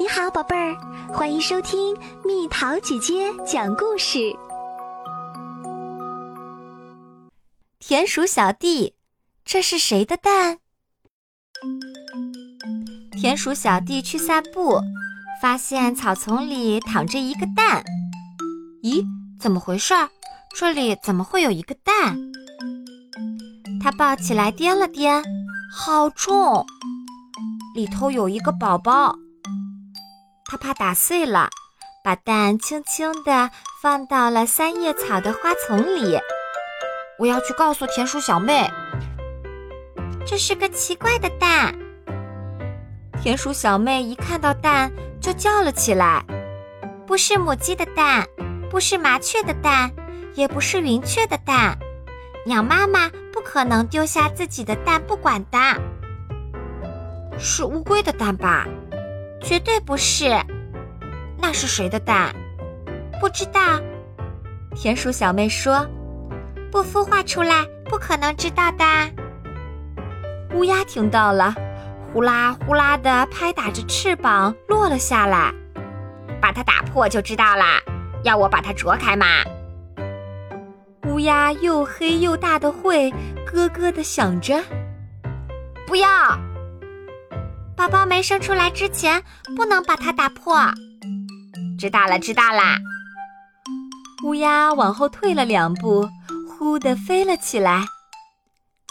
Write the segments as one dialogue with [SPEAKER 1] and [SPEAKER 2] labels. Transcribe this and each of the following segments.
[SPEAKER 1] 你好，宝贝儿，欢迎收听蜜桃姐姐讲故事。
[SPEAKER 2] 田鼠小弟，这是谁的蛋？田鼠小弟去散步，发现草丛里躺着一个蛋。咦，怎么回事？这里怎么会有一个蛋？他抱起来掂了掂，好重，里头有一个宝宝。他怕打碎了，把蛋轻轻地放到了三叶草的花丛里。我要去告诉田鼠小妹，这是个奇怪的蛋。田鼠小妹一看到蛋就叫了起来：“不是母鸡的蛋，不是麻雀的蛋，也不是云雀的蛋。鸟妈妈不可能丢下自己的蛋不管的。是乌龟的蛋吧？”绝对不是，那是谁的蛋？不知道。田鼠小妹说：“不孵化出来，不可能知道的。”乌鸦听到了，呼啦呼啦的拍打着翅膀落了下来。把它打破就知道啦。要我把它啄开吗？乌鸦又黑又大的喙咯咯的响着。不要。宝宝没生出来之前，不能把它打破。知道了，知道了。乌鸦往后退了两步，呼地飞了起来。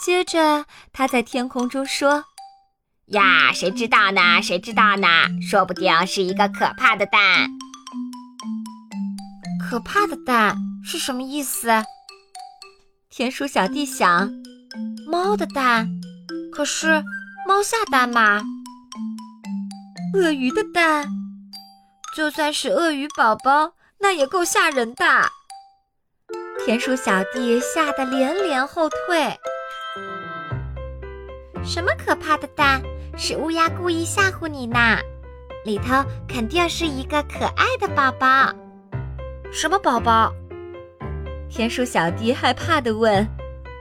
[SPEAKER 2] 接着，它在天空中说：“呀，谁知道呢？谁知道呢？说不定是一个可怕的蛋。可怕的蛋是什么意思？”田鼠小弟想：“猫的蛋，可是猫下蛋吗？”鳄鱼的蛋，就算是鳄鱼宝宝，那也够吓人的。田鼠小弟吓得连连后退。什么可怕的蛋？是乌鸦故意吓唬你呢？里头肯定是一个可爱的宝宝。什么宝宝？田鼠小弟害怕地问：“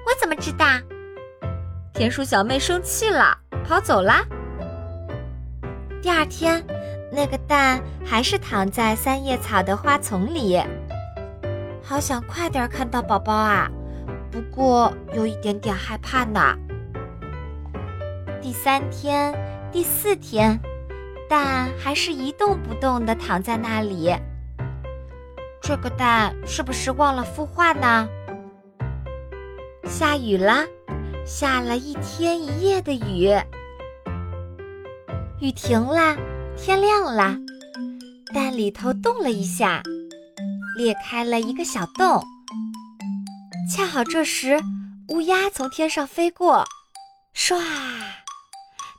[SPEAKER 2] 我怎么知道？”田鼠小妹生气了，跑走啦。第二天，那个蛋还是躺在三叶草的花丛里。好想快点看到宝宝啊，不过有一点点害怕呢。第三天、第四天，蛋还是一动不动地躺在那里。这个蛋是不是忘了孵化呢？下雨了，下了一天一夜的雨。雨停了，天亮了，蛋里头动了一下，裂开了一个小洞。恰好这时，乌鸦从天上飞过，唰，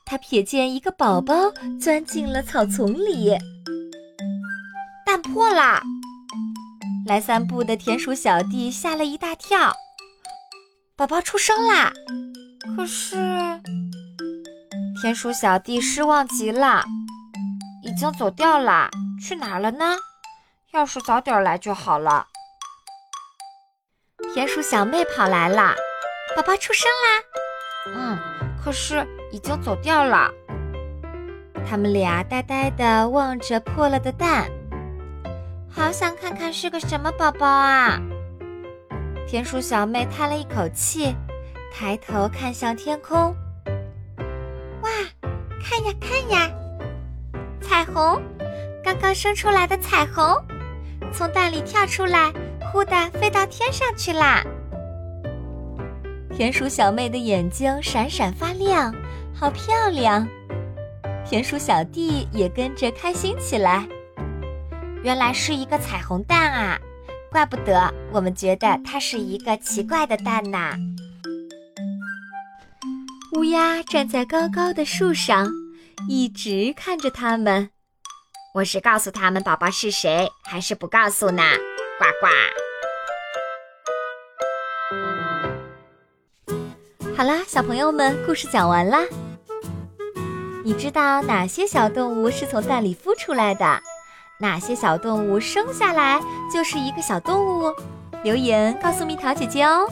[SPEAKER 2] 它瞥见一个宝宝钻进了草丛里，蛋破了。来散步的田鼠小弟吓了一大跳，宝宝出生啦！可是。田鼠小弟失望极了，已经走掉了，去哪儿了呢？要是早点来就好了。田鼠小妹跑来了，宝宝出生啦！嗯，可是已经走掉了。他们俩呆呆地望着破了的蛋，好想看看是个什么宝宝啊！田鼠小妹叹了一口气，抬头看向天空。看呀看呀，彩虹，刚刚生出来的彩虹，从蛋里跳出来，忽的飞到天上去啦！田鼠小妹的眼睛闪闪发亮，好漂亮。田鼠小弟也跟着开心起来。原来是一个彩虹蛋啊，怪不得我们觉得它是一个奇怪的蛋呢。乌鸦站在高高的树上，一直看着他们。我是告诉他们宝宝是谁，还是不告诉呢？呱呱。好啦，小朋友们，故事讲完啦。你知道哪些小动物是从蛋里孵出来的？哪些小动物生下来就是一个小动物？留言告诉蜜桃姐姐哦。